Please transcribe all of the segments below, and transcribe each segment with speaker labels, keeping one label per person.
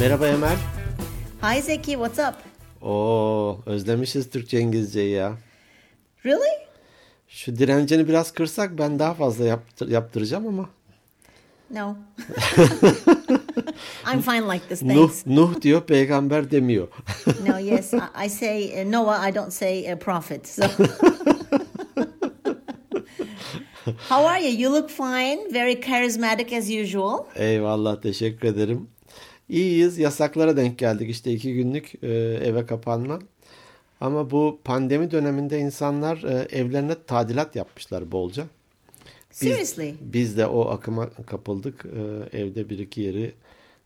Speaker 1: Merhaba Emel.
Speaker 2: Hi Zeki, what's up?
Speaker 1: Oo, özlemişiz Türkçe İngilizceyi ya.
Speaker 2: Really?
Speaker 1: Şu direncini biraz kırsak ben daha fazla yaptır, yaptıracağım ama.
Speaker 2: No. I'm fine like this,
Speaker 1: Nuh,
Speaker 2: thanks.
Speaker 1: Nuh diyor peygamber demiyor.
Speaker 2: No, yes, I, I say uh, Noah, I don't say uh, prophet. So. How are you? You look fine, very charismatic as usual.
Speaker 1: Eyvallah teşekkür ederim. İyiyiz yasaklara denk geldik işte iki günlük e, eve kapanma. Ama bu pandemi döneminde insanlar e, evlerine tadilat yapmışlar bolca. Biz,
Speaker 2: Seriously?
Speaker 1: biz de o akıma kapıldık. E, evde bir iki yeri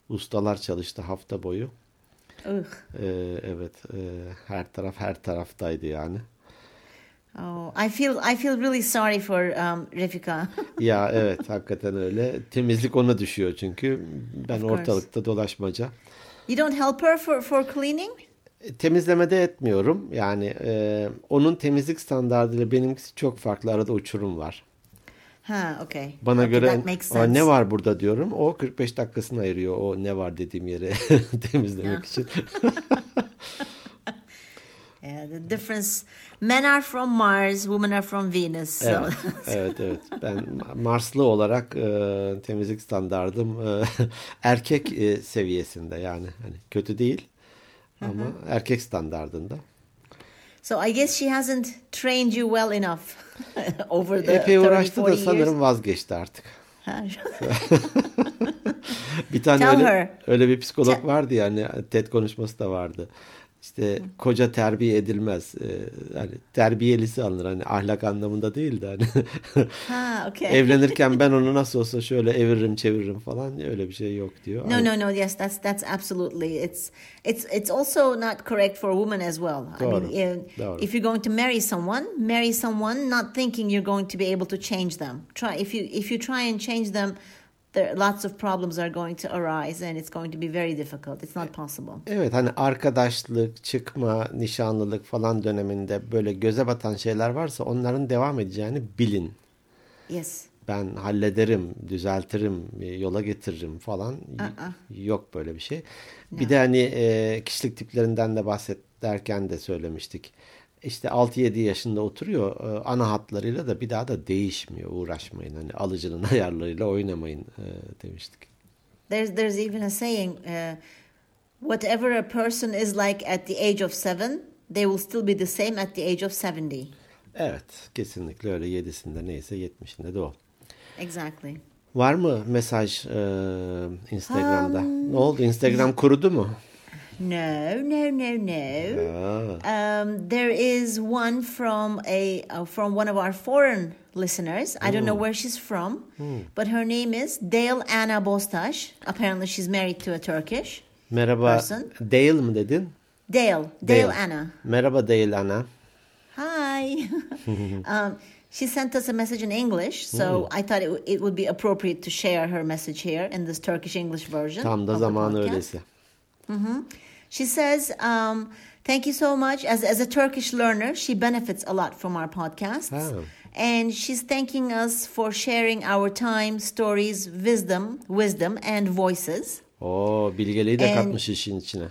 Speaker 1: ustalar çalıştı hafta boyu.
Speaker 2: Ugh.
Speaker 1: E, evet e, her taraf her taraftaydı yani.
Speaker 2: Oh, I feel I feel really sorry for um, Refika.
Speaker 1: Ya evet hakikaten öyle. Temizlik ona düşüyor çünkü. Ben ortalıkta dolaşmaca.
Speaker 2: You don't help her for, for cleaning?
Speaker 1: E, Temizlemede etmiyorum. Yani e, onun temizlik standartıyla benimkisi çok farklı. Arada uçurum var.
Speaker 2: Ha, okay.
Speaker 1: Bana
Speaker 2: Okay,
Speaker 1: göre
Speaker 2: that makes
Speaker 1: "Aa,
Speaker 2: sense.
Speaker 1: ne var burada diyorum. O 45 dakikasını ayırıyor o ne var dediğim yere temizlemek için.
Speaker 2: Yeah, the difference. Men are from Mars, women are from Venus. So.
Speaker 1: Evet, evet, evet. Ben Marslı olarak e, temizlik standardım e, erkek e, seviyesinde yani hani kötü değil ama erkek standardında.
Speaker 2: So I guess she hasn't trained you well enough over the
Speaker 1: Epey
Speaker 2: 30,
Speaker 1: uğraştı da
Speaker 2: 40
Speaker 1: sanırım
Speaker 2: years.
Speaker 1: vazgeçti artık. Bir tane
Speaker 2: Tell
Speaker 1: öyle,
Speaker 2: her.
Speaker 1: öyle bir psikolog vardı yani TED konuşması da vardı. İşte koca terbiye edilmez. Ee, hani terbiyelisi alınır hani ahlak anlamında değil de hani
Speaker 2: ha, okay.
Speaker 1: evlenirken ben onu nasıl olsa şöyle eviririm çeviririm falan öyle bir şey yok diyor.
Speaker 2: No, no, no. Yes, that's that's absolutely. It's it's it's also not correct for a woman as well. I mean,
Speaker 1: Doğru,
Speaker 2: if,
Speaker 1: doğru.
Speaker 2: if you're going to marry someone, marry someone not thinking you're going to be able to change them. Try if you if you try and change them, there lots of problems are going to arise, and it's going to be very difficult. It's not possible.
Speaker 1: Evet hani arkadaşlık, çıkma, nişanlılık falan döneminde böyle göze batan şeyler varsa onların devam edeceğini bilin.
Speaker 2: Yes.
Speaker 1: ben hallederim, düzeltirim, yola getiririm falan.
Speaker 2: Aa.
Speaker 1: Yok böyle bir şey. Bir de hani e, kişilik tiplerinden de bahset derken de söylemiştik. İşte 6-7 yaşında oturuyor e, ana hatlarıyla da bir daha da değişmiyor. Uğraşmayın. Hani alıcının ayarlarıyla oynamayın e, demiştik.
Speaker 2: There's there's even a saying, uh, whatever a person is like at the age of seven, they will still be the same at the age of seventy.
Speaker 1: Evet kesinlikle öyle. Yedisinde neyse yetmişinde de o.
Speaker 2: Exactly.
Speaker 1: Var mı mesaj e, Instagram'da? ne oldu? Instagram kurudu mu?
Speaker 2: No, no, no, no. Um, there is one from a uh, from one of our foreign listeners. I don't know where she's from, but her name is Dale Anna Bostash. Apparently, she's married to a Turkish
Speaker 1: Merhaba.
Speaker 2: Person.
Speaker 1: Dale mi dedin?
Speaker 2: Dale. Dale, Anna.
Speaker 1: Merhaba Dale Ana.
Speaker 2: Hi. um, she sent us a message in English, so I thought it, w- it would be appropriate to share her message here in this Turkish English version.
Speaker 1: Tam da zamanı
Speaker 2: podcast.
Speaker 1: Öyleyse.
Speaker 2: She says, um, "Thank you so much." As as a Turkish learner, she benefits a lot from our podcasts,
Speaker 1: Oh.
Speaker 2: and she's thanking us for sharing our time, stories, wisdom, wisdom, and voices.
Speaker 1: Oo, bilgeliği de
Speaker 2: And-
Speaker 1: katmış işin içine.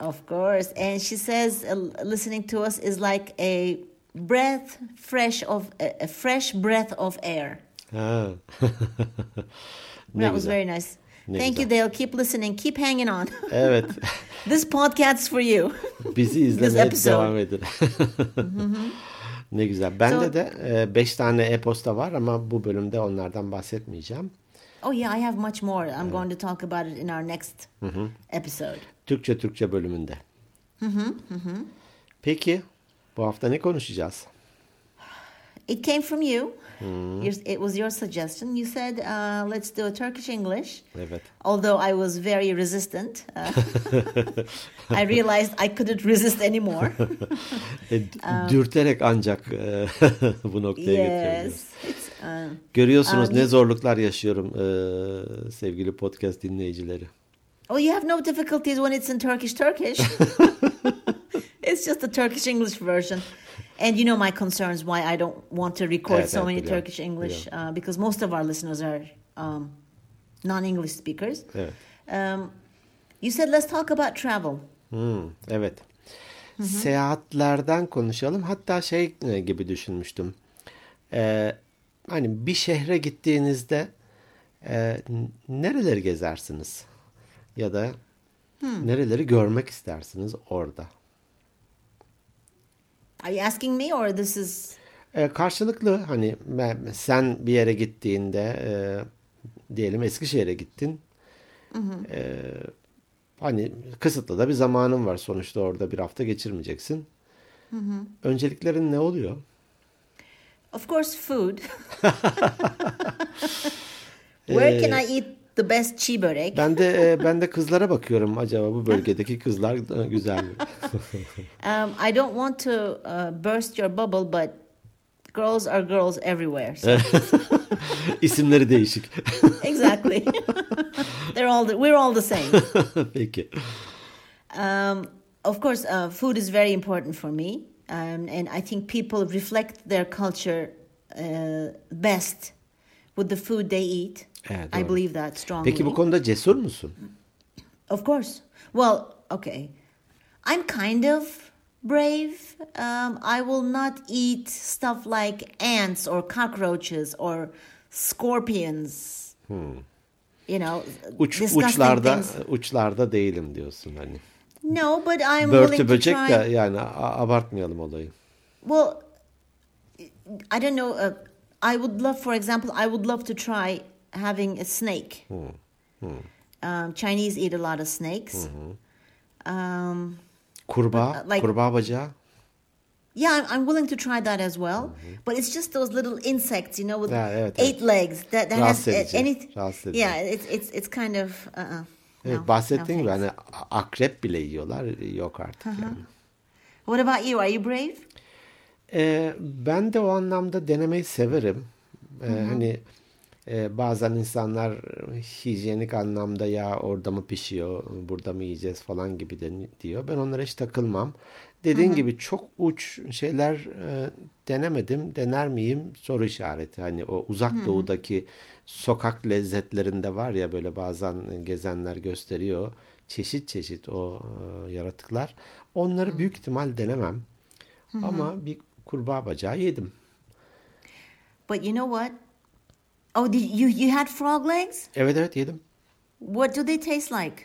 Speaker 2: Of course, and she says uh, listening to us is like a breath fresh of a, a fresh breath of air.
Speaker 1: Ha.
Speaker 2: that was very nice.
Speaker 1: Ne
Speaker 2: Thank
Speaker 1: güzel.
Speaker 2: you, Dale. Keep listening. Keep hanging on.
Speaker 1: Evet.
Speaker 2: this podcast's for you.
Speaker 1: Bizi izlemeye devam edin. ne güzel. Bende
Speaker 2: So-
Speaker 1: de 5 tane e-posta var ama bu bölümde onlardan bahsetmeyeceğim.
Speaker 2: Oh yeah, I have much more. I'm going to talk about it in our next episode.
Speaker 1: Türkçe Türkçe bölümünde. Peki bu hafta ne konuşacağız?
Speaker 2: It came from you. Your, it was your suggestion. You said, uh, "Let's do a Turkish English."
Speaker 1: Evet.
Speaker 2: Although I was very resistant, uh, I realized I couldn't resist anymore.
Speaker 1: E, d- dürterek ancak e, bu noktaya
Speaker 2: yes, uh,
Speaker 1: Görüyorsunuz
Speaker 2: Um,
Speaker 1: ne zorluklar yaşıyorum e, sevgili podcast dinleyicileri.
Speaker 2: oh, you have no difficulties when it's in Turkish. Turkish. it's just the Turkish English version. And you know my concerns why I don't want to record
Speaker 1: Evet,
Speaker 2: so
Speaker 1: evet,
Speaker 2: many
Speaker 1: biliyorum,
Speaker 2: Turkish English uh, because most of our listeners are um, non-English speakers.
Speaker 1: Evet.
Speaker 2: Um, You said let's talk about travel.
Speaker 1: Hmm, evet. Seyahatlerden konuşalım. Hatta şey e, gibi düşünmüştüm. Ee, hani bir şehre gittiğinizde e, nereleri gezersiniz? Ya da nereleri görmek istersiniz orada?
Speaker 2: Are you asking me or this is
Speaker 1: E, karşılıklı hani ben- sen bir yere gittiğinde e, diyelim Eskişehir'e gittin. E, hani kısıtlı da bir zamanın var sonuçta orada bir hafta geçirmeyeceksin. Önceliklerin ne oluyor?
Speaker 2: of course food. Where can I eat the best çiğ börek?
Speaker 1: Ben de e, ben de kızlara bakıyorum acaba bu bölgedeki kızlar e, güzel mi?
Speaker 2: Um, I don't want to uh, burst your bubble, but girls are girls everywhere. So
Speaker 1: İsimleri değişik.
Speaker 2: exactly, they're all the, we're all the same.
Speaker 1: Peki.
Speaker 2: Um, of course, uh, food is very important for me, um, and I think people reflect their culture uh, best with the food they eat.
Speaker 1: Evet,
Speaker 2: I
Speaker 1: doğru.
Speaker 2: believe that strongly.
Speaker 1: Peki bu konuda cesur musun?
Speaker 2: Of course. Well, okay. I'm kind of brave. Um, I will not eat stuff like ants or cockroaches or scorpions. You know,
Speaker 1: Uç, uçlarda
Speaker 2: things.
Speaker 1: uçlarda değilim diyorsun hani.
Speaker 2: No, but I'm willing
Speaker 1: Börtü
Speaker 2: to
Speaker 1: böcek
Speaker 2: try.
Speaker 1: de yani abartmayalım olayı.
Speaker 2: Well, I don't know. Uh, I would love, for example, I would love to try having a snake. Um, Chinese eat a lot of snakes. Um,
Speaker 1: Kurbağa,
Speaker 2: uh, like-
Speaker 1: kurbağa bacağı.
Speaker 2: Yeah, I'm, I'm willing to try that as well. But it's just those little insects, you know, with
Speaker 1: Yeah, evet,
Speaker 2: eight legs that that
Speaker 1: Rahatsız
Speaker 2: has
Speaker 1: edici,
Speaker 2: any.
Speaker 1: rahatsız edici.
Speaker 2: Yeah, it's it's it's kind of uh uh
Speaker 1: Evet,
Speaker 2: no,
Speaker 1: bahsettiğin
Speaker 2: no
Speaker 1: gibi hani akrep bile yiyorlar. Yok artık yani.
Speaker 2: What about you? Are you brave?
Speaker 1: Ee, ben de o anlamda denemeyi severim. Ee, hani e, bazen insanlar hijyenik anlamda ya orada mı pişiyor, burada mı yiyeceğiz falan gibi de diyor. Ben onlara hiç takılmam. Dediğin gibi çok uç şeyler e, denemedim. Dener miyim? Soru işareti. Hani o uzak doğudaki sokak lezzetlerinde var ya böyle bazen gezenler gösteriyor. Çeşit çeşit o e, yaratıklar. Onları büyük ihtimal denemem. Ama bir kurbağa bacağı yedim.
Speaker 2: But you know what? Oh, did you you had frog legs?
Speaker 1: Evet evet yedim.
Speaker 2: What do they taste like?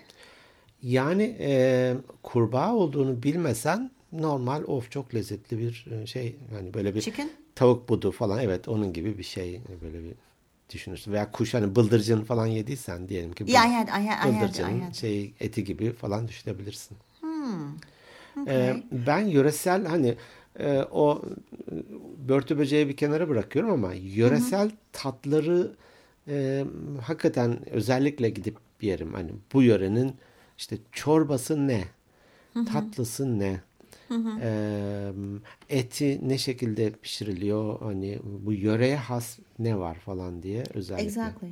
Speaker 1: Yani e, kurbağa olduğunu bilmesen normal of çok lezzetli bir e, şey yani böyle bir
Speaker 2: Chicken?
Speaker 1: tavuk budu falan evet onun gibi bir şey böyle bir düşünürsün veya kuş hani bıldırcın falan yediysen diyelim ki
Speaker 2: Yeah, I had- I had- I had- I
Speaker 1: bıldırcının
Speaker 2: had.
Speaker 1: şey eti gibi falan düşünebilirsin.
Speaker 2: Hmm.
Speaker 1: E, ben yöresel hani e, o e, börtü böceği bir kenara bırakıyorum ama yöresel tatları e, hakikaten özellikle gidip yerim. Hani bu yörenin işte çorbası ne? Tatlısı ne? E, eti ne şekilde pişiriliyor? Hani bu yöreye has ne var falan diye özellikle.
Speaker 2: Exactly.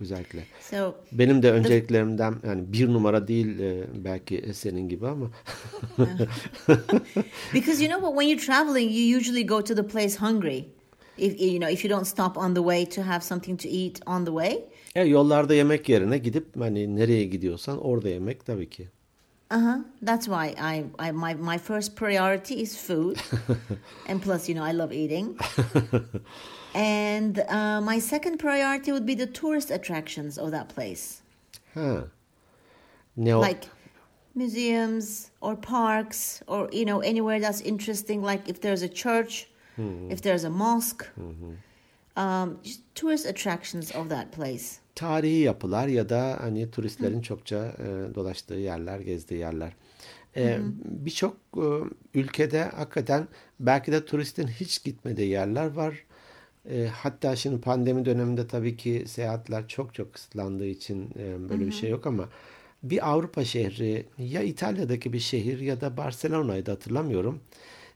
Speaker 1: Özellikle.
Speaker 2: So
Speaker 1: Benim de önceliklerimden yani bir numara değil e, belki senin gibi ama.
Speaker 2: Because you know what when you're traveling you usually go to the place hungry. İf you know if you don't stop on the way to have something to eat on the way.
Speaker 1: Ya yollarda yemek yerine gidip hani nereye gidiyorsan orada yemek tabii ki.
Speaker 2: uh-huh. That's why i, I my, my first priority is food. And plus you know i love eating and uh, my second priority would be the tourist attractions of that place
Speaker 1: Ha. Ne o?
Speaker 2: like museums or parks or you know anywhere that's interesting like if there's a church if there's a mosque um, just tourist attractions of that place
Speaker 1: Tarihi yapılar ya da hani turistlerin çokça e, dolaştığı yerler, gezdiği yerler. E, Birçok e, ülkede hakikaten belki de turistin hiç gitmediği yerler var. E, hatta şimdi pandemi döneminde tabii ki seyahatler çok çok kısıtlandığı için e, böyle bir şey yok ama bir Avrupa şehri ya İtalya'daki bir şehir ya da Barcelona'yı da hatırlamıyorum.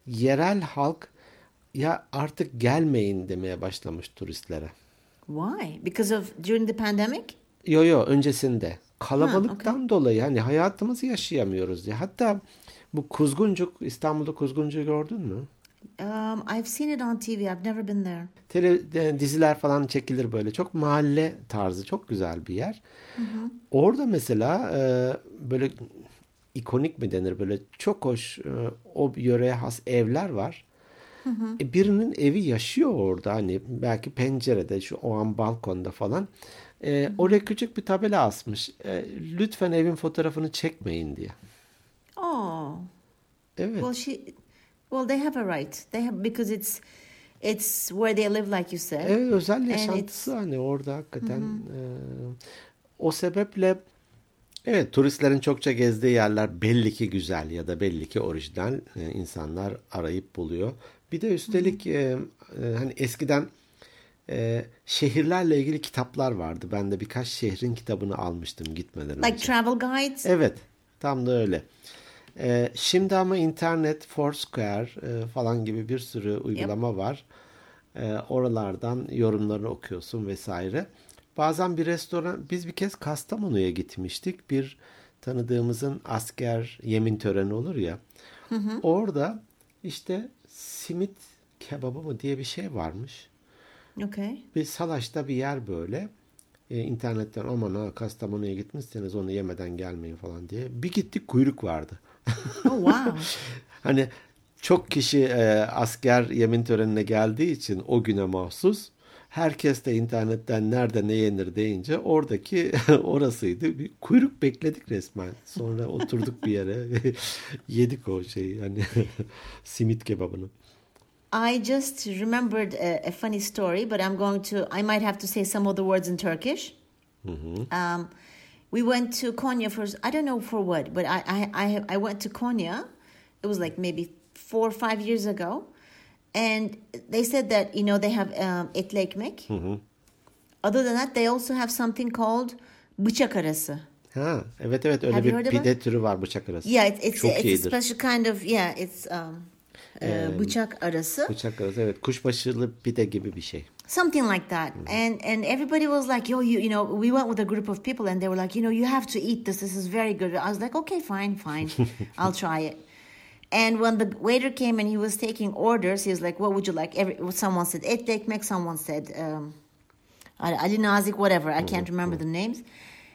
Speaker 1: Yerel halk ya artık gelmeyin demeye başlamış turistlere.
Speaker 2: why because of during the pandemic
Speaker 1: Yo yo öncesinde kalabalıktan dolayı hani hayatımızı yaşayamıyoruz diye. Hatta bu Kuzguncuk İstanbul'da Kuzguncuk'u gördün mü?
Speaker 2: Um, I've seen it on TV. I've never been there.
Speaker 1: Tele, e, diziler falan çekilir böyle. Çok mahalle tarzı. Çok güzel bir yer. Orada mesela e, böyle ikonik mi denir böyle çok hoş e, o yöreye has evler var. E, birinin evi yaşıyor orada hani belki pencerede şu o an balkonda falan. E, oraya küçük bir tabela asmış. E, lütfen evin fotoğrafını çekmeyin diye.
Speaker 2: Oh.
Speaker 1: Evet.
Speaker 2: Well, she. Well, they have a right. They have because it's it's where they live, like you said.
Speaker 1: Evet özel yaşantısı hani orada hakikaten e, o sebeple evet turistlerin çokça gezdiği yerler belli ki güzel ya da belli ki orijinal e, insanlar arayıp buluyor. Bir de üstelik e, e, hani eskiden e, şehirlerle ilgili kitaplar vardı. Ben de birkaç şehrin kitabını almıştım gitmeden
Speaker 2: Like
Speaker 1: önce.
Speaker 2: travel guides.
Speaker 1: Evet, tam da öyle. Ee, şimdi ama internet, Foursquare e, falan gibi bir sürü uygulama var. Ee, oralardan yorumlarını okuyorsun vesaire. Bazen bir restoran, biz bir kez Kastamonu'ya gitmiştik. Bir tanıdığımızın asker yemin töreni olur ya. Orada işte simit kebabı mı diye bir şey varmış.
Speaker 2: Okay.
Speaker 1: Bir Salaş'ta bir yer böyle. E, internetten aman ha Kastamonu'ya gitmişseniz onu yemeden gelmeyin falan diye. Bir gittik kuyruk vardı.
Speaker 2: Oh wow.
Speaker 1: Hani çok kişi e, asker yemin törenine geldiği için o güne mahsus. Herkes de internetten nerede ne yenir deyince oradaki orasıydı. Bir kuyruk bekledik resmen. Sonra oturduk bir yere yedik o şeyi hani simit kebabını.
Speaker 2: I just remembered a, a funny story, but I'm going to. I might have to say some of the words in Turkish. Um, we went to Konya for. I don't know for what, but I I I, I went to Konya. It was like maybe four or five years ago, and they said that you know they have um, etli ekmek. Other than that, they also have something called bıçak arası.
Speaker 1: Ha, evet evet öyle
Speaker 2: Have
Speaker 1: bir pide türü var bıçak arası.
Speaker 2: Yeah, it's it's,
Speaker 1: Çok
Speaker 2: it's a special kind of yeah. It's um, uh, bıçak arası.
Speaker 1: Bıçak arası evet kuşbaşılı pide gibi bir şey.
Speaker 2: Something like that. Mm-hmm. And and everybody was like yo you you know we went with a group of people and they were like you know you have to eat this. This is very good. I was like okay fine fine. I'll try it. And when the waiter came and he was taking orders he was like what would you like? Every, someone said et ekmek someone said um ali nazik whatever. I can't mm-hmm. remember the mm-hmm. names.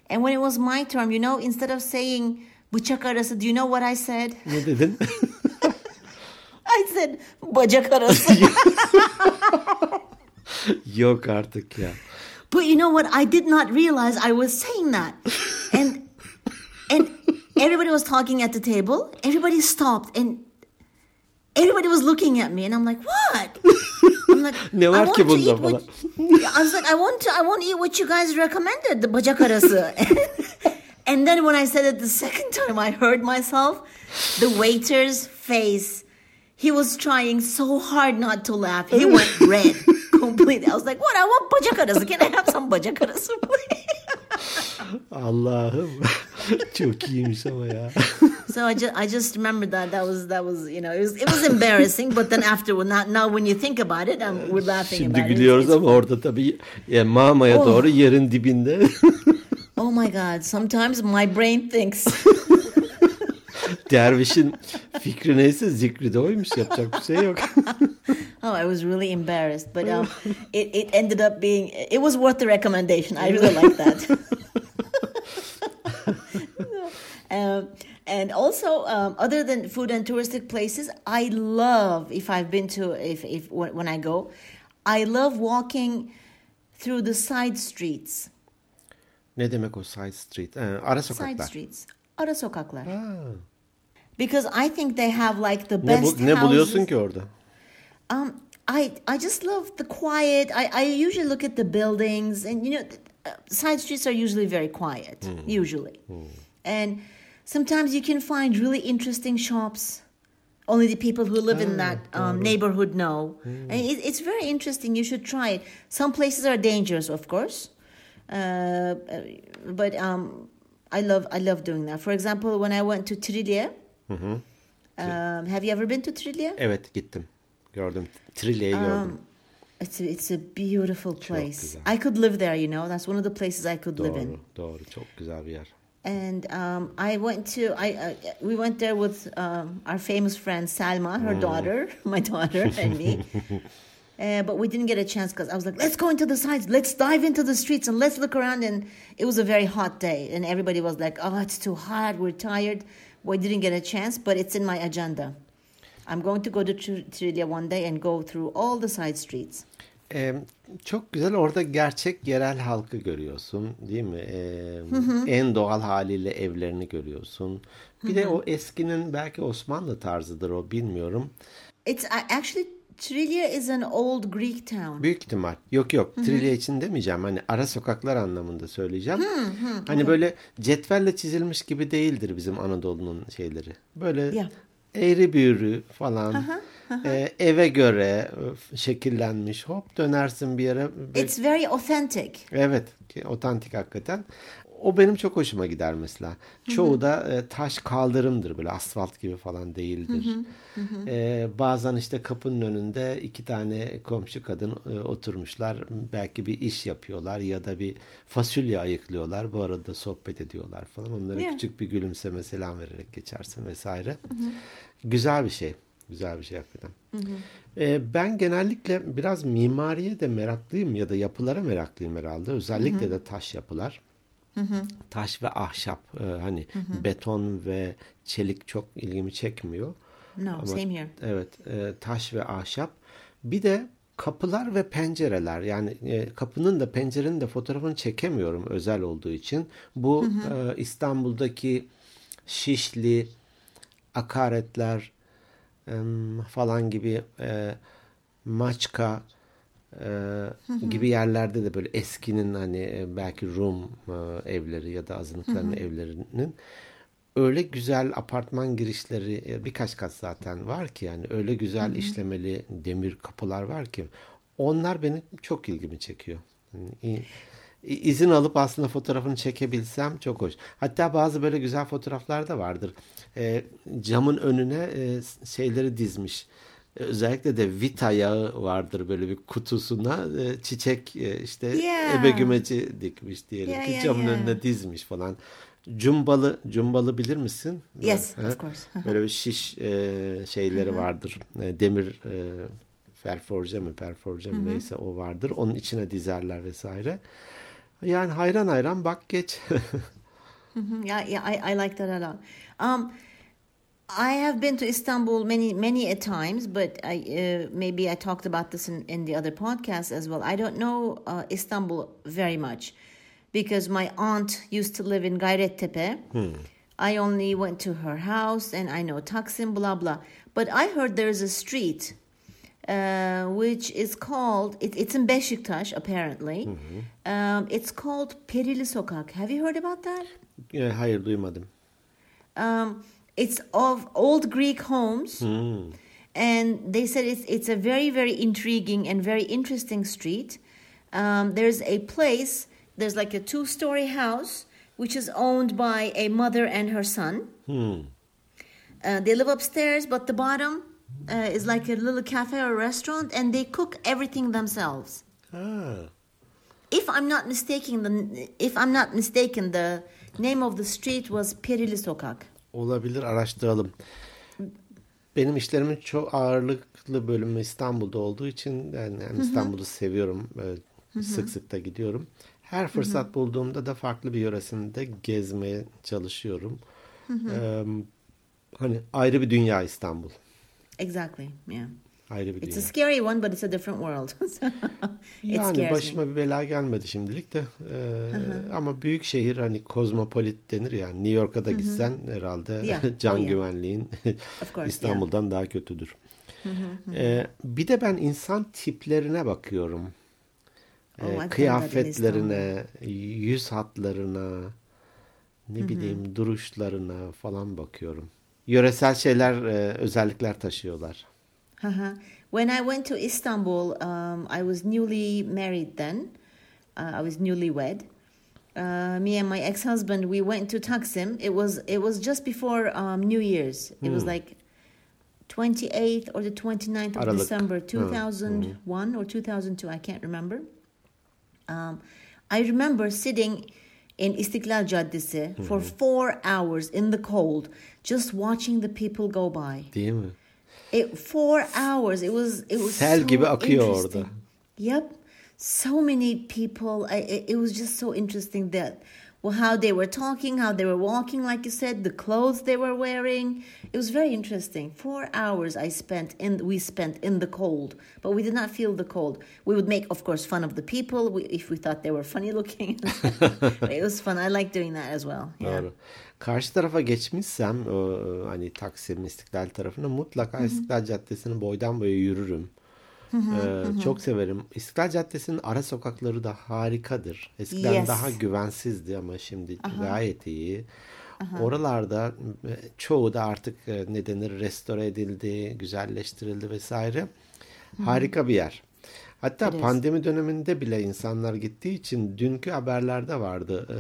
Speaker 2: And when it was my turn you know instead of saying bıçak arası do you know what i said?
Speaker 1: Ne dedin?
Speaker 2: i said bacak arası
Speaker 1: Yok artık ya.
Speaker 2: But you know what? I did not realize I was saying that. And and everybody was talking at the table. Everybody stopped and everybody was looking at me and I'm like, "What?" I'm like,
Speaker 1: Ne
Speaker 2: "I
Speaker 1: var
Speaker 2: want
Speaker 1: ki
Speaker 2: to
Speaker 1: bunda
Speaker 2: eat what-" I was like, "I want to I want to eat what you guys recommended, the bacak arası." and then when I said it the second time, I heard myself. The waiter's face. He was trying so hard not to laugh. He went red completely. I was like, "What? I want bacak arası. Can I have some bacak arası, please?"
Speaker 1: Allah'ım. Çok iyiymiş ama ya.
Speaker 2: So I just I just remembered that that was that was you know it was it was embarrassing, but then after not now when you think about it, um, we're laughing
Speaker 1: Şimdi
Speaker 2: about it.
Speaker 1: gülüyoruz ama orada tabii ya, Mama'ya
Speaker 2: Oh.
Speaker 1: doğru yerin dibinde.
Speaker 2: oh my God! Sometimes my brain thinks.
Speaker 1: Dervişin fikri neyse zikri de oymuş. Yapacak bir şey yok.
Speaker 2: Oh, I was really embarrassed, but um, it it ended up being it was worth the recommendation. I really like that. um, and also, um, other than food and touristic places, I love if I've been to if if when I go, I love walking through the side streets.
Speaker 1: ne demek o side street? Ee, ara
Speaker 2: Side streets. Ara sokaklar.
Speaker 1: Ha.
Speaker 2: Because I think they have like the
Speaker 1: Ne,
Speaker 2: best
Speaker 1: bu, ne buluyorsun
Speaker 2: houses.
Speaker 1: ki orada?
Speaker 2: Um, I I just love the quiet. I, I usually look at the buildings, and you know, uh, side streets are usually very quiet, usually, and sometimes you can find really interesting shops. Only the people who live in that um, neighborhood know, and it, it's very interesting. You should try it. Some places are dangerous, of course, uh, uh, but um, I love I love doing that. For example, when I went to Trilye, um, have you ever been to Trilye?
Speaker 1: Evet gittim. Gördüm. Trilya'yı gördüm.
Speaker 2: It's a, it's a beautiful place. I could live there, you know. That's one of the places I could live in.
Speaker 1: Doğru, doğru. Çok güzel bir yer.
Speaker 2: and um, I went to I uh, we went there with um, our famous friend Salma, her daughter, my daughter, and me. Uh, but we didn't get a chance because I was like, let's go into the sites, let's dive into the streets and let's look around. And it was a very hot day, and everybody was like, oh, it's too hot, we're tired. We didn't get a chance, but it's in my agenda. I'm going to go to Tr- Trillia one day and go through all the side streets.
Speaker 1: Ee, çok güzel orada gerçek yerel halkı görüyorsun değil mi? Ee, En doğal haliyle evlerini görüyorsun. Bir de o eskinin belki Osmanlı tarzıdır o bilmiyorum.
Speaker 2: It's actually Trillia is an old Greek town.
Speaker 1: Büyük ihtimal. Yok yok. Trilya için demeyeceğim. Hani ara sokaklar anlamında söyleyeceğim. hani böyle cetvelle çizilmiş gibi değildir bizim Anadolu'nun şeyleri. Böyle
Speaker 2: Ya.
Speaker 1: Eğri büğrü falan. Ee, eve göre e, şekillenmiş. Hop dönersin bir yere.
Speaker 2: It's very authentic.
Speaker 1: Evet, otantik hakikaten. O benim çok hoşuma gider mesela. Çoğu da e, taş kaldırımdır böyle asfalt gibi falan değildir. E, bazen işte kapının önünde iki tane komşu kadın e, oturmuşlar. Belki bir iş yapıyorlar ya da bir fasulye ayıklıyorlar. Bu arada sohbet ediyorlar falan. Onlara
Speaker 2: Yeah.
Speaker 1: küçük bir gülümseme selam vererek geçersin vesaire. Güzel bir şey. Güzel bir şey hakikaten. Ee, ben genellikle biraz mimariye de meraklıyım ya da yapılara meraklıyım herhalde. Özellikle de taş yapılar. Taş ve ahşap. Ee, hani beton ve çelik çok ilgimi çekmiyor.
Speaker 2: No,
Speaker 1: Ama-
Speaker 2: same here.
Speaker 1: Evet, e, taş ve ahşap. Bir de kapılar ve pencereler. Yani e, kapının da pencerenin de fotoğrafını çekemiyorum özel olduğu için. Bu e, İstanbul'daki Şişli, Akaretler em, falan gibi e, Maçka e, gibi yerlerde de böyle eskinin hani e, belki Rum e, evleri ya da azınlıkların evlerinin öyle güzel apartman girişleri e, birkaç kat zaten var ki yani öyle güzel işlemeli demir kapılar var ki onlar benim çok ilgimi çekiyor. Yani izin alıp aslında fotoğrafını çekebilsem çok hoş. Hatta bazı böyle güzel fotoğraflar da vardır. E, camın önüne e, şeyleri dizmiş. E, Özellikle de vita yağı vardır böyle bir kutusuna e, çiçek e, işte
Speaker 2: Yeah.
Speaker 1: ebe gümeci dikmiş diyelim
Speaker 2: Yeah,
Speaker 1: ki
Speaker 2: yeah,
Speaker 1: camın
Speaker 2: yeah.
Speaker 1: önüne dizmiş falan. Cumbalı, cumbalı bilir misin?
Speaker 2: Yes,
Speaker 1: Ha?
Speaker 2: of course.
Speaker 1: Böyle bir şiş e, şeyleri vardır. E, demir e, ferforje mi perforje mi neyse o vardır. Onun içine dizerler vesaire. Yani hayran hayran bak geç.
Speaker 2: Yeah, yeah, I, I like that a lot. Um, I have been to Istanbul many, many a times, but I uh, maybe I talked about this in, in the other podcast as well. I don't know uh, Istanbul very much because my aunt used to live in Gayrettepe. I only went to her house and I know Taksim, blah blah. But I heard there's a street uh, which is called it, it's in Beşiktaş apparently. Um, it's called Perili Sokak. Have you heard about that?
Speaker 1: E, Hayır duymadım.
Speaker 2: Um, it's of old Greek homes,
Speaker 1: Hmm.
Speaker 2: and they said it's it's a very very intriguing and very interesting street. Um, there's a place. There's like a two-story house which is owned by a mother and her son.
Speaker 1: Hmm.
Speaker 2: Uh, they live upstairs, but the bottom uh, is like a little cafe or restaurant, and they cook everything themselves.
Speaker 1: Ha.
Speaker 2: If I'm not mistaken, the if I'm not mistaken, the name of the street was Perili Sokak.
Speaker 1: Olabilir araştıralım. Benim işlerimin çok ağırlıklı bölümü İstanbul'da olduğu için yani, yani İstanbul'u seviyorum. Ee, Sık sık da gidiyorum. Her fırsat bulduğumda da farklı bir yöresinde gezmeye çalışıyorum. Ee, hani ayrı bir dünya İstanbul.
Speaker 2: Exactly. Yeah.
Speaker 1: Ayrı bir
Speaker 2: It's a
Speaker 1: dünya.
Speaker 2: scary one, but it's a different world.
Speaker 1: Yani başıma
Speaker 2: me.
Speaker 1: bir bela gelmedi şimdilik de. Ee, ama büyük şehir hani kozmopolit denir ya. New York'a da gitsen herhalde
Speaker 2: Yeah.
Speaker 1: can
Speaker 2: Oh, yeah.
Speaker 1: güvenliğin
Speaker 2: course,
Speaker 1: İstanbul'dan daha kötüdür. Ee, bir de ben insan tiplerine bakıyorum. Ee,
Speaker 2: Oh,
Speaker 1: kıyafetlerine, yüz hatlarına, ne bileyim duruşlarına falan bakıyorum. Yöresel şeyler, e, özellikler taşıyorlar.
Speaker 2: Uh-huh. When I went to Istanbul, um, I was newly married then. Uh, I was newlywed. Uh, me and my ex-husband, we went to Taksim. It was it was just before um, New Year's. It was like 28th or the 29th of December,
Speaker 1: Hı,
Speaker 2: 2001 or 2002. I can't remember. Um, I remember sitting in Istiklal Caddesi for four hours in the cold, just watching the people go by.
Speaker 1: Değil mi?
Speaker 2: It four hours. It was it was
Speaker 1: Sel
Speaker 2: so
Speaker 1: gibi akıyor orada.
Speaker 2: Yep, so many people. I, it, it was just so interesting that well, how they were talking, how they were walking, like you said, the clothes they were wearing. It was very interesting. Four hours I spent in we spent in the cold, but we did not feel the cold. We would make, of course, fun of the people we, if we thought they were funny looking. It was fun. I like doing that as well. Yeah.
Speaker 1: Doğru. Karşı tarafa geçmişsem hani Taksim İstiklal tarafına mutlaka İstiklal Caddesi'ni boydan boya yürürüm. Ee, çok severim. İstiklal Caddesi'nin ara sokakları da harikadır. Eskiden
Speaker 2: Yes.
Speaker 1: daha güvensizdi ama şimdi gayet iyi. Oralarda e, çoğu da artık e, ne denir restore edildi, güzelleştirildi vesaire. Harika bir yer. Hatta
Speaker 2: is.
Speaker 1: pandemi döneminde bile insanlar gittiği için dünkü haberlerde vardı. E,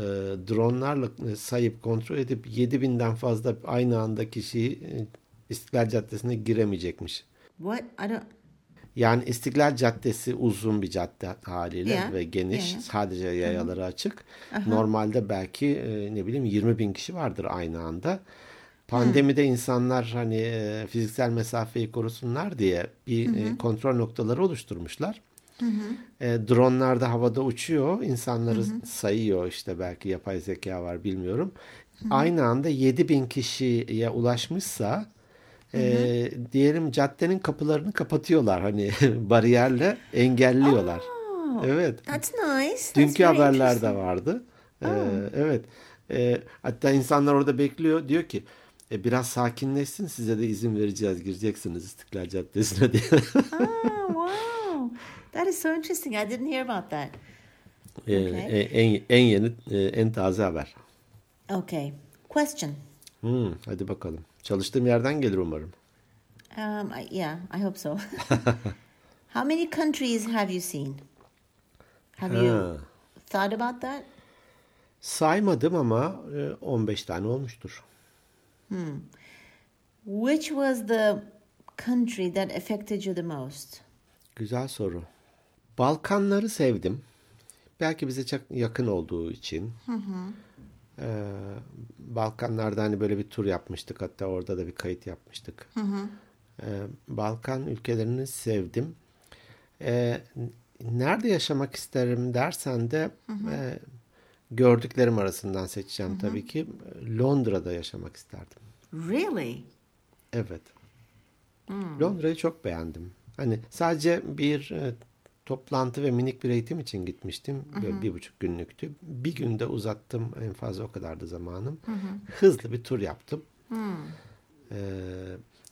Speaker 1: dronlarla sayıp kontrol edip 7000'den fazla aynı anda kişi e, İstiklal Caddesi'ne giremeyecekmiş.
Speaker 2: What I don't.
Speaker 1: Yani İstiklal Caddesi uzun bir cadde haliyle
Speaker 2: Yeah,
Speaker 1: ve geniş.
Speaker 2: yeah.
Speaker 1: Sadece yayaları açık. Normalde belki e, ne bileyim 20 bin kişi vardır aynı anda. Pandemide insanlar hani e, fiziksel mesafeyi korusunlar diye bir e, kontrol noktaları oluşturmuşlar. E, dronlar da havada uçuyor. insanları sayıyor işte belki yapay zeka var bilmiyorum. Aynı anda 7 bin kişiye ulaşmışsa e, diyelim caddenin kapılarını kapatıyorlar hani bariyerle engelliyorlar. Evet.
Speaker 2: That's nice. That's
Speaker 1: Dünkü haberlerde
Speaker 2: interesting.
Speaker 1: vardı. Ee, evet. Ee, hatta insanlar orada bekliyor. Diyor ki e, biraz sakinleşsin size de izin vereceğiz. Gireceksiniz İstiklal Caddesi'ne diye.
Speaker 2: oh wow that is so interesting i didn't hear about that
Speaker 1: Ee,
Speaker 2: Okay.
Speaker 1: e, en, en yeni, e, en taze haber.
Speaker 2: okay question
Speaker 1: Hmm, hadi bakalım. Çalıştığım yerden gelir umarım.
Speaker 2: um I, yeah i hope so how many countries have you seen have
Speaker 1: Ha.
Speaker 2: you thought about that
Speaker 1: Saymadım ama e, 15 tane olmuştur.
Speaker 2: which was the country that affected you the most
Speaker 1: Güzel soru. Balkanları sevdim. Belki bize çok yakın olduğu için. Ee, Balkanlarda hani böyle bir tur yapmıştık. Hatta orada da bir kayıt yapmıştık. Ee, Balkan ülkelerini sevdim. Ee, nerede yaşamak isterim dersen de e, gördüklerim arasından seçeceğim tabii ki. Londra'da yaşamak isterdim.
Speaker 2: really
Speaker 1: Evet. Londra'yı çok beğendim. Hani sadece bir e, toplantı ve minik bir eğitim için gitmiştim. Böyle bir buçuk günlüktü. Bir günde uzattım. En fazla o kadardı zamanım. Hızlı bir tur yaptım. Ee,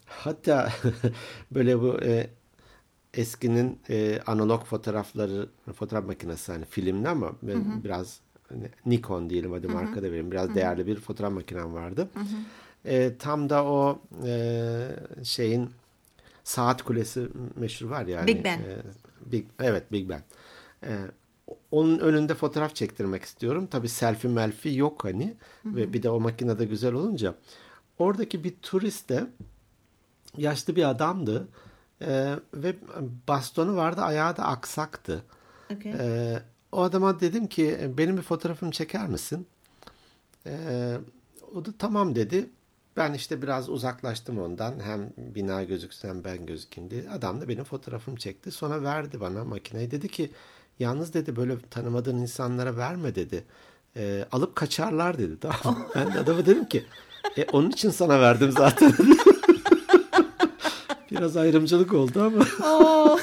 Speaker 1: hatta böyle bu e, eskinin e, analog fotoğrafları fotoğraf makinesi hani filmli ama ben biraz hani Nikon diyelim hadi marka da vereyim. Biraz değerli bir fotoğraf makinem vardı. E, tam da o e, şeyin saat kulesi meşhur var yani.
Speaker 2: Big Ben.
Speaker 1: E, Big, evet Big Ben. E, onun önünde fotoğraf çektirmek istiyorum. Tabii selfie melfi yok hani. Ve bir de o makinede güzel olunca. Oradaki bir turist de yaşlı bir adamdı. E, ve bastonu vardı ayağı da aksaktı.
Speaker 2: okay
Speaker 1: Ee, o adama dedim ki benim bir fotoğrafımı çeker misin? Ee, o da tamam dedi. Ben işte biraz uzaklaştım ondan. Hem bina gözüksün hem ben gözükeyim diye. Adam da benim fotoğrafımı çekti. Sonra verdi bana makineyi. Dedi ki yalnız dedi böyle tanımadığın insanlara verme dedi. Ee, alıp kaçarlar dedi. Tamam. ben de adama dedim ki e, onun için sana verdim zaten. Biraz ayrımcılık oldu ama.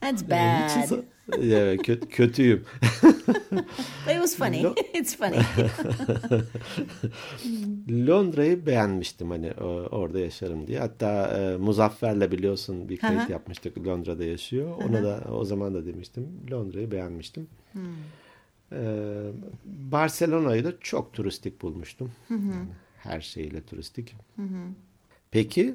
Speaker 2: that's bad
Speaker 1: kö- kötüyüm.
Speaker 2: it was funny it's funny
Speaker 1: Londra'yı beğenmiştim hani orada yaşarım diye. Hatta e, Muzaffer'le biliyorsun bir kayıt
Speaker 2: Hı hı.
Speaker 1: yapmıştık. Londra'da yaşıyor. Ona da o zaman da demiştim. Londra'yı beğenmiştim. E, Barcelona'yı da çok turistik bulmuştum. Yani her şeyle turistik. Peki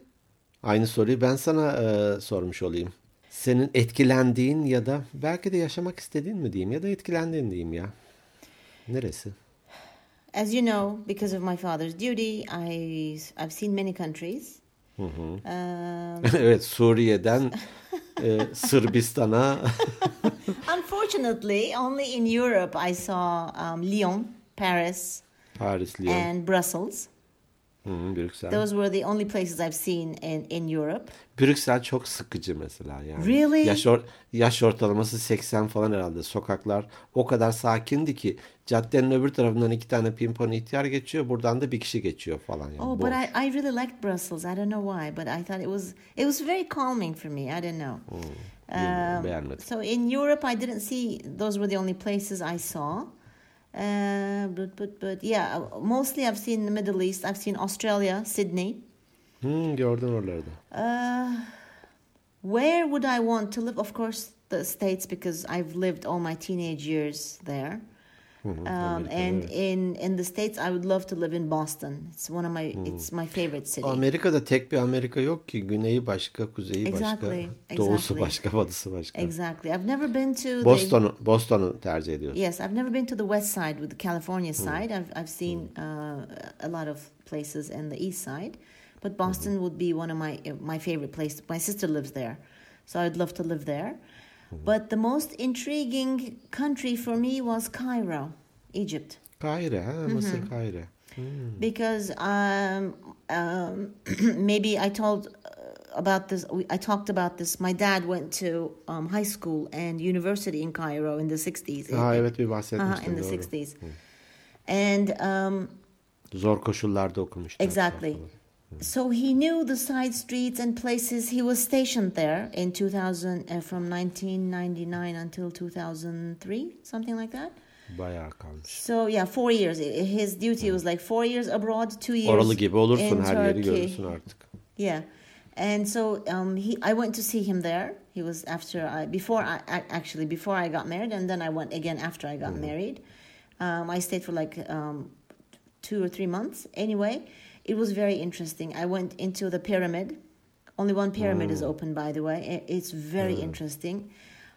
Speaker 1: aynı soruyu ben sana e, sormuş olayım. Senin etkilendiğin ya da belki de yaşamak istediğin mi diyeyim ya da etkilendiğin diyeyim ya. Neresi?
Speaker 2: As you know, because of my father's duty, I I've seen many countries. Um,
Speaker 1: evet Suriye'den e, Sırbistan'a
Speaker 2: Unfortunately, only in Europe I saw um, Lyon, Paris,
Speaker 1: Paris, Lyon,
Speaker 2: and Brussels.
Speaker 1: Hı, Brüksel.
Speaker 2: Those were the only places I've seen in, in Europe.
Speaker 1: Brüksel çok sıkıcı mesela yani.
Speaker 2: Really?
Speaker 1: Yaş, or- yaş ortalaması 80 falan herhalde. Sokaklar o kadar sakindi ki caddenin öbür tarafından iki tane pimpon ihtiyar geçiyor. Buradan da bir kişi geçiyor falan yani.
Speaker 2: Oh,
Speaker 1: Boş.
Speaker 2: but I, I really liked Brussels. I don't know why, but I thought it was it was very calming for me. I don't know.
Speaker 1: Bilmiyorum,
Speaker 2: Um,
Speaker 1: beğenmedim.
Speaker 2: so in Europe, I didn't see. Those were the only places I saw. Uh, but but but yeah, mostly I've seen the Middle East. I've seen Australia, Sydney.
Speaker 1: Hmm, gördün oraları da.
Speaker 2: Uh, where would I want to live? Of course, the States because I've lived all my teenage years there.
Speaker 1: Hı,
Speaker 2: Um, and in in the States, I would love to live in Boston. It's one of my mm-hmm. it's my favorite city.
Speaker 1: Amerika'da tek bir Amerika yok ki. Güneyi başka, kuzeyi
Speaker 2: Exactly,
Speaker 1: başka, doğusu
Speaker 2: exactly.
Speaker 1: başka, batısı başka.
Speaker 2: Exactly. I've never been to the
Speaker 1: Boston'u tercih ediyorsun.
Speaker 2: Yes, I've never been to the west side with the California hmm. side. I've I've seen hmm. uh, a lot of places in the east side, but hmm. Boston would be one of my my favorite places. My sister lives there, so I'd love to live there. But the most intriguing country for me was Cairo, Egypt,
Speaker 1: Kahire, ha, Mısır Kahire.
Speaker 2: because um, um, maybe I told uh, about this. I talked about this. My dad went to um, high school and university in Cairo in the sixties.
Speaker 1: Ha evet bir
Speaker 2: Uh-huh, in the
Speaker 1: doğru.
Speaker 2: 60s. And um,
Speaker 1: Zor koşullarda okumuştu.
Speaker 2: exactly. So he knew the side streets and places. He was stationed there in 2000, uh, from 1999 until 2003, something like that.
Speaker 1: Bayağı kalmış.
Speaker 2: So yeah, four years. His duty was like four years abroad, two years
Speaker 1: Oralı gibi olursun
Speaker 2: in
Speaker 1: her yeri
Speaker 2: Turkey.
Speaker 1: görürsün artık.
Speaker 2: Yeah, and so um, he, I went to see him there. He was after I before I actually before I got married, and then I went again after I got married. Um, I stayed for like um, two or three months. Anyway, it was very interesting. I went into the pyramid. Only one pyramid is mm. open, by the way. It's very mm. interesting.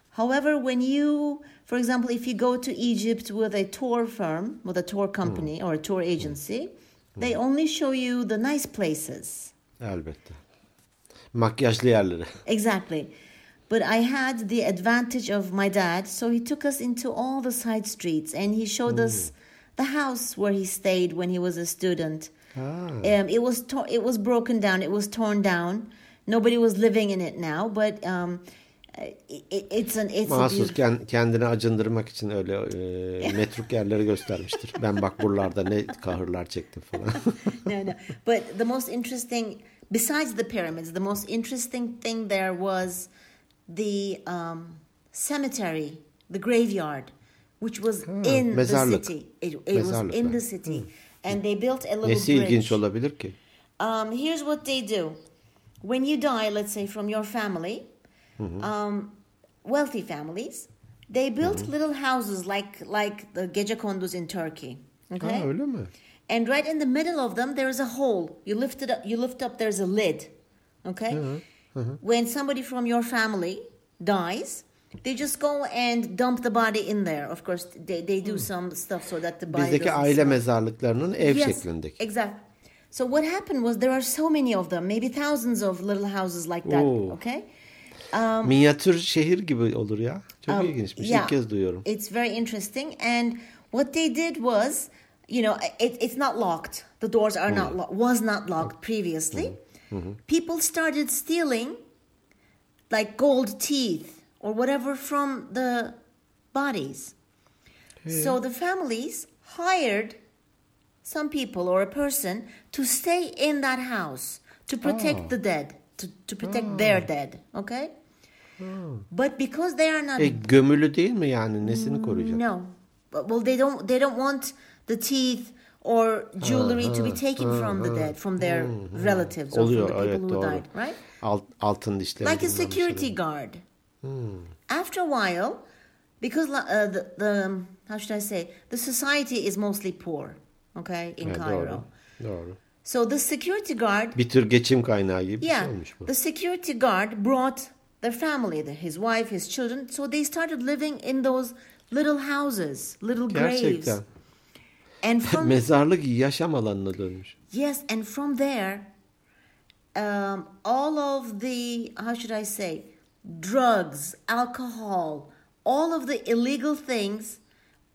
Speaker 2: However, when you, for example, if you go to Egypt with a tour firm, with a tour company mm. or a tour agency, they only show you the nice places.
Speaker 1: Elbette. Makyajlı yerleri.
Speaker 2: Exactly. But I had the advantage of my dad, so he took us into all the side streets and he showed us the house where he stayed when he was a student.
Speaker 1: Ha.
Speaker 2: Um, it was to- it was broken down. It was torn down. Nobody was living in it now, but um, it, it's an it's
Speaker 1: Mahsus
Speaker 2: beautiful.
Speaker 1: ken- kendini acındırmak için öyle e, metruk yerleri göstermiştir. Ben bak buralarda ne kahırlar çektim falan.
Speaker 2: no, no. But the most interesting, besides the pyramids, the most interesting thing there was the um, cemetery, the graveyard, which was in the
Speaker 1: mezarlık.
Speaker 2: city. It, it was in the city, and they built a little
Speaker 1: Nesi
Speaker 2: bridge.
Speaker 1: ilginç olabilir ki?
Speaker 2: Um, here's what they do. When you die, let's say from your family, um, wealthy families, they built little houses like like the gecekondos in Turkey. Okay.
Speaker 1: Ha, öyle mi?
Speaker 2: And right in the middle of them, there is a hole. You lift it up. You lift up. There's a lid. Okay. When somebody from your family dies, they just go and dump the body in there. Of course, they, they do some stuff so that the body.
Speaker 1: Bizdeki
Speaker 2: doesn't
Speaker 1: aile
Speaker 2: smell.
Speaker 1: mezarlıklarının ev
Speaker 2: Yes,
Speaker 1: şeklindeki.
Speaker 2: Exactly. So what happened was there are so many of them, maybe thousands of little houses like that.
Speaker 1: Oh.
Speaker 2: Okay.
Speaker 1: Minyatür şehir gibi olur ya. Çok
Speaker 2: Um,
Speaker 1: ilginçmiş.
Speaker 2: yeah,
Speaker 1: İlk kez duyuyorum.
Speaker 2: It's very interesting. And what they did was, you know, it, it's not locked. The doors are not lo- was not locked previously. People started stealing, like gold teeth or whatever from the bodies. So the families hired some people or a person to stay in that house to protect
Speaker 1: Oh.
Speaker 2: the dead, to, to protect their oh. dead. Okay. Oh. But because they are not
Speaker 1: E, gömülü değil mi yani? Nesini mm, koruyacak?
Speaker 2: no, But- well, they don't. They don't want the teeth or jewelry to be taken from the dead, from their mm, mm. relatives or
Speaker 1: Oluyor,
Speaker 2: from the people
Speaker 1: evet,
Speaker 2: who
Speaker 1: doğru.
Speaker 2: died, right?
Speaker 1: Alt, altın dişleri.
Speaker 2: Like a security
Speaker 1: şeyleri.
Speaker 2: Guard. After a while, because uh, the, the how should I say the society is mostly poor, okay, in Cairo.
Speaker 1: doğru. Doğru.
Speaker 2: So the security guard
Speaker 1: Bir tür geçim kaynağı gibi bir
Speaker 2: yeah,
Speaker 1: şey olmuş bu.
Speaker 2: the security guard brought their family, the- his wife, his children. So they started living in those little houses, little graves.
Speaker 1: Gerçekten.
Speaker 2: And from
Speaker 1: Mezarlık yaşam alanına dönmüş.
Speaker 2: yes, and from there, um, all of the how should I say, drugs, alcohol, all of the illegal things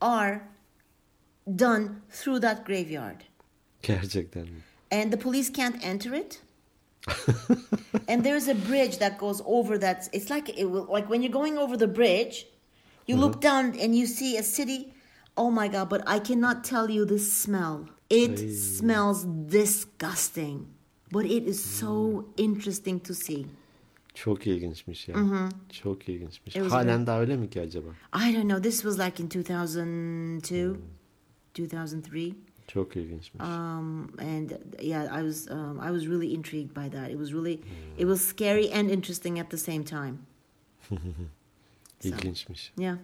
Speaker 2: are done through that graveyard.
Speaker 1: Gerçekten mi?
Speaker 2: And the police can't enter it. and there's a bridge that goes over that. It's like it will, like when you're going over the bridge, you look down and you see a city. Oh my god! But I cannot tell you the smell. It smells disgusting, but it is so interesting to see.
Speaker 1: Çok ilginçmiş ya. Çok ilginçmiş. Halen daha öyle mi ki acaba?
Speaker 2: I don't know. This was like in 2002, 2003.
Speaker 1: Çok ilginçmiş.
Speaker 2: um, and yeah, I was um, I was really intrigued by that. It was really it was scary and interesting at the same time.
Speaker 1: İlginçmiş.
Speaker 2: Yeah.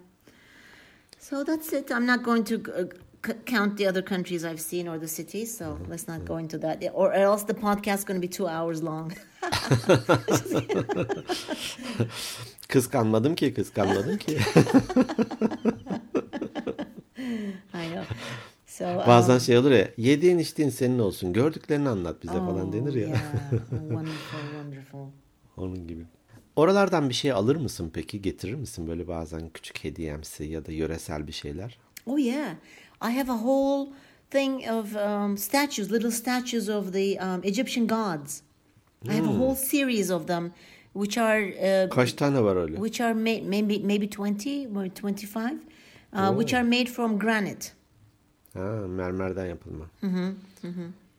Speaker 2: So that's it. I'm not going to uh, count the other countries I've seen or the cities. So let's not go into that. Or else the podcast's going to be two hours long.
Speaker 1: Kıskanmadım ki, kıskanmadım ki.
Speaker 2: I know. So um,
Speaker 1: Bazen şey olur ya, yediğin içtiğin senin olsun, gördüklerini anlat bize falan
Speaker 2: oh,
Speaker 1: denir ya.
Speaker 2: yeah, wonderful, wonderful.
Speaker 1: Onun gibi. Oralardan bir şey alır mısın peki? Getirir misin böyle bazen küçük hediyemsi ya da yöresel bir şeyler?
Speaker 2: Oh yeah, I have a whole thing of um, statues, little statues of the um, Egyptian gods. I have a whole series of them, which are uh,
Speaker 1: Kaç tane var öyle?
Speaker 2: which are made maybe maybe twenty or twenty five, uh, which are made from granite.
Speaker 1: Ha, mermerden yapılma.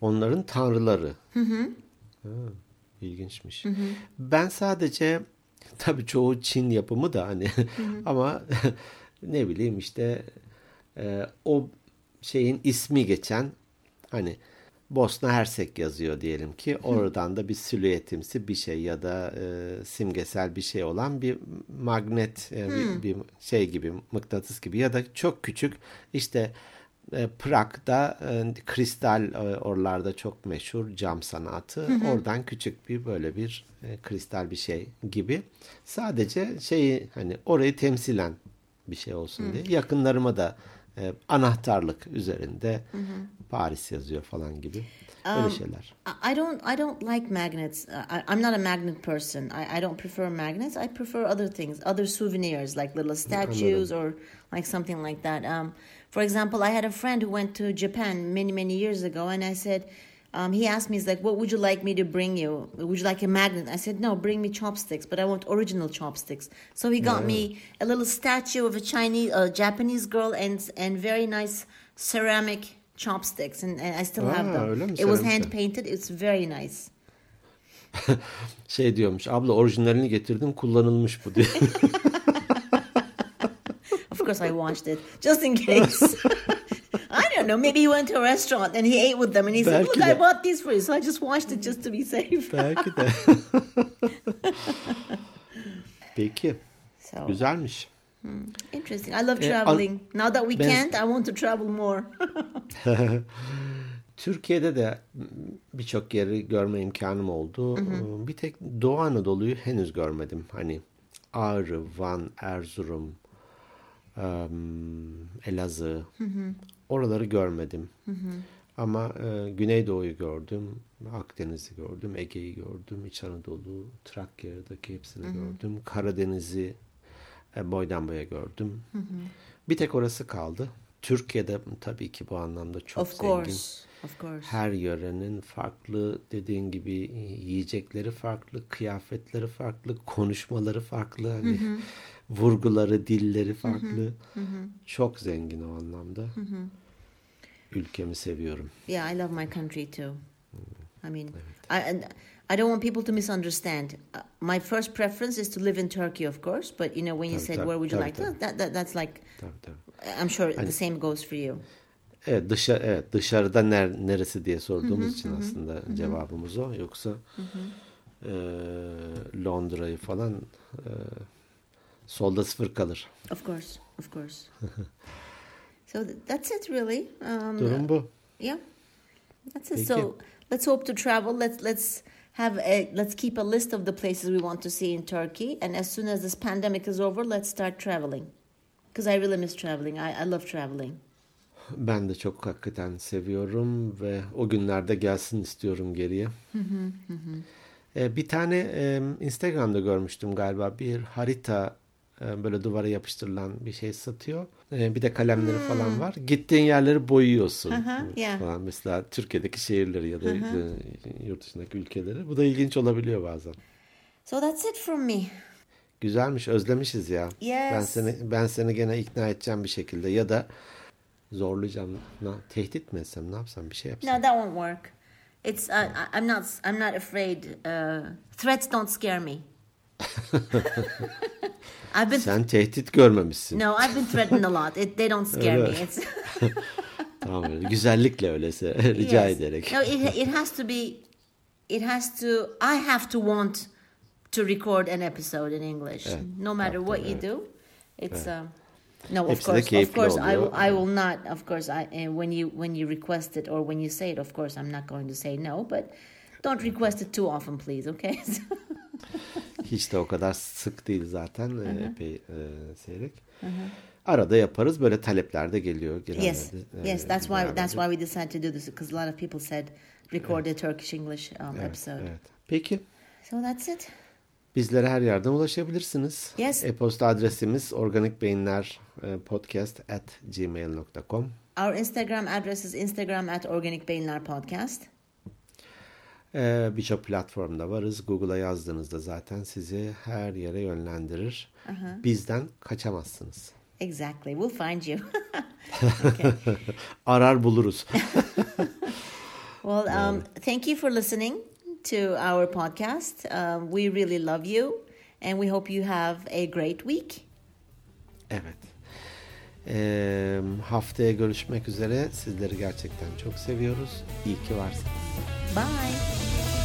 Speaker 1: Onların tanrıları. Ha, ilginçmiş. Ben sadece tabii çoğu Çin yapımı da hani ama ne bileyim işte e, o şeyin ismi geçen hani Bosna Hersek yazıyor diyelim ki oradan da bir silüetimsi bir şey ya da e, simgesel bir şey olan bir magnet e, bir, bir şey gibi mıknatıs gibi ya da çok küçük işte e, Prag'da e, kristal e, oralarda çok meşhur cam sanatı. Oradan küçük bir böyle bir e, kristal bir şey gibi. Sadece şeyi hani orayı temsilen bir şey olsun diye. Yakınlarıma da e, anahtarlık üzerinde Paris yazıyor falan gibi. Öyle şeyler.
Speaker 2: I- I don't I don't like magnets. Uh, I, I'm not a magnet person. I, I don't prefer magnets. I prefer other things, other souvenirs like little statues or like something like that. Um, for example, I had a friend who went to Japan many many years ago, and I said. Um, he asked me, he's like, what would you like me to bring you? Would you like a magnet? I said, no, bring me chopsticks, but I want original chopsticks. So he got me a little statue of a Chinese, a Japanese girl and and very nice ceramic chopsticks, and, and I still have them. It was hand painted. It's very nice.
Speaker 1: Şey diyormuş abla orijinalini getirdim kullanılmış bu diye.
Speaker 2: Of course, I washed it just in case. Don't know. Maybe he went to a restaurant and he ate with them, and he said,
Speaker 1: Belki
Speaker 2: "Look,
Speaker 1: de.
Speaker 2: I bought these for you." So I just washed it just to be safe.
Speaker 1: Belki de. Peki.
Speaker 2: So
Speaker 1: Güzelmiş.
Speaker 2: interesting. I love
Speaker 1: an-
Speaker 2: traveling. Now that we
Speaker 1: ben-
Speaker 2: can't, I want to travel more.
Speaker 1: Türkiye'de de birçok yeri görme imkanım oldu. Bir tek Doğu Anadolu'yu henüz görmedim. Hani Ağrı, Van, Erzurum, Elazığ. Oraları görmedim. Ama e, Güneydoğu'yu gördüm, Akdeniz'i gördüm, Ege'yi gördüm, İç Anadolu, Trakya'daki hepsini gördüm. Karadeniz'i e, boydan boya gördüm. Bir tek orası kaldı. Türkiye'de tabii ki bu anlamda çok
Speaker 2: of
Speaker 1: zengin.
Speaker 2: course, of course.
Speaker 1: Her yörenin farklı dediğin gibi yiyecekleri farklı, kıyafetleri farklı, konuşmaları farklı, hani vurguları, dilleri farklı. Çok zengin o anlamda. Ülkemi seviyorum.
Speaker 2: Yeah, I love my country too. I mean, I and I don't want people to misunderstand. Uh, my first preference is to live in Turkey, of course. But you know, when you
Speaker 1: Tabii,
Speaker 2: said
Speaker 1: tabii,
Speaker 2: where would you
Speaker 1: tabii,
Speaker 2: like,
Speaker 1: tabii.
Speaker 2: that, that that's like
Speaker 1: Tabii tabii.
Speaker 2: I'm sure the same goes for you.
Speaker 1: Evet, dışa, evet dışarıda ner, neresi diye sorduğumuz için aslında cevabımız o. Yoksa e, Londra'yı falan e, solda sıfır kalır.
Speaker 2: Of course, of course. so th- that's it, really. Um,
Speaker 1: Durum bu.
Speaker 2: Yeah, that's it.
Speaker 1: Peki.
Speaker 2: So let's hope to travel. Let's let's have a let's keep a list of the places we want to see in Turkey, and as soon as this pandemic is over, let's start traveling. Because I really miss traveling. I, I love traveling.
Speaker 1: Ben de çok hakikaten seviyorum ve o günlerde gelsin istiyorum geriye. Ee, bir tane e, Instagram'da görmüştüm galiba bir harita e, böyle duvara yapıştırılan bir şey satıyor. E, bir de kalemleri falan var. Gittiğin yerleri boyuyorsun
Speaker 2: Aha, yeah.
Speaker 1: falan. Mesela Türkiye'deki şehirleri ya da e, yurt dışındaki ülkeleri. Bu da ilginç olabiliyor bazen.
Speaker 2: So that's it from me.
Speaker 1: Güzelmiş, özlemişiz ya.
Speaker 2: Yes.
Speaker 1: Ben seni ben seni gene ikna edeceğim bir şekilde ya da zorlayacağım. Na, tehdit mi etsem, ne yapsam bir şey yapsam.
Speaker 2: No, that won't work. It's uh, I'm not I'm not afraid. Uh, threats don't scare me. I've been
Speaker 1: Sen tehdit görmemişsin.
Speaker 2: no, I've been threatened a lot. It, they don't scare me. It's
Speaker 1: Tamam öyle. Güzellikle öylese rica
Speaker 2: Yes.
Speaker 1: ederek.
Speaker 2: No, it it has to be. It has to. I have to want to record an episode in English, no matter what you do. It's um. No, of
Speaker 1: Hepsi
Speaker 2: course, of course, I will. I will not. Of course, I and when you when you request it or when you say it, of course, I'm not going to say no. But don't request it too often, please. Okay.
Speaker 1: Hiç de o kadar sık değil zaten. e, Epey e, seyrek. Arada yaparız. Böyle talepler de geliyor.
Speaker 2: yes,
Speaker 1: de,
Speaker 2: yes. That's why. That's why we decided to do this because a lot of people said record a Turkish English um, episode.
Speaker 1: Evet. Peki.
Speaker 2: So that's it.
Speaker 1: Bizlere her yerden ulaşabilirsiniz.
Speaker 2: Yes.
Speaker 1: E-posta adresimiz organikbeyinler e, podcast at gmail.com.
Speaker 2: Our Instagram address is Instagram at Beyinler Podcast.
Speaker 1: Ee, Birçok platformda varız. Google'a yazdığınızda zaten sizi her yere yönlendirir. Bizden kaçamazsınız.
Speaker 2: Exactly. We'll find you.
Speaker 1: Arar buluruz.
Speaker 2: well, um, thank you for listening to our podcast. Um, we really love you, and we hope you have a great week.
Speaker 1: evet. Ee, haftaya görüşmek üzere. Sizleri gerçekten çok seviyoruz. İyi ki varsınız.
Speaker 2: Bye.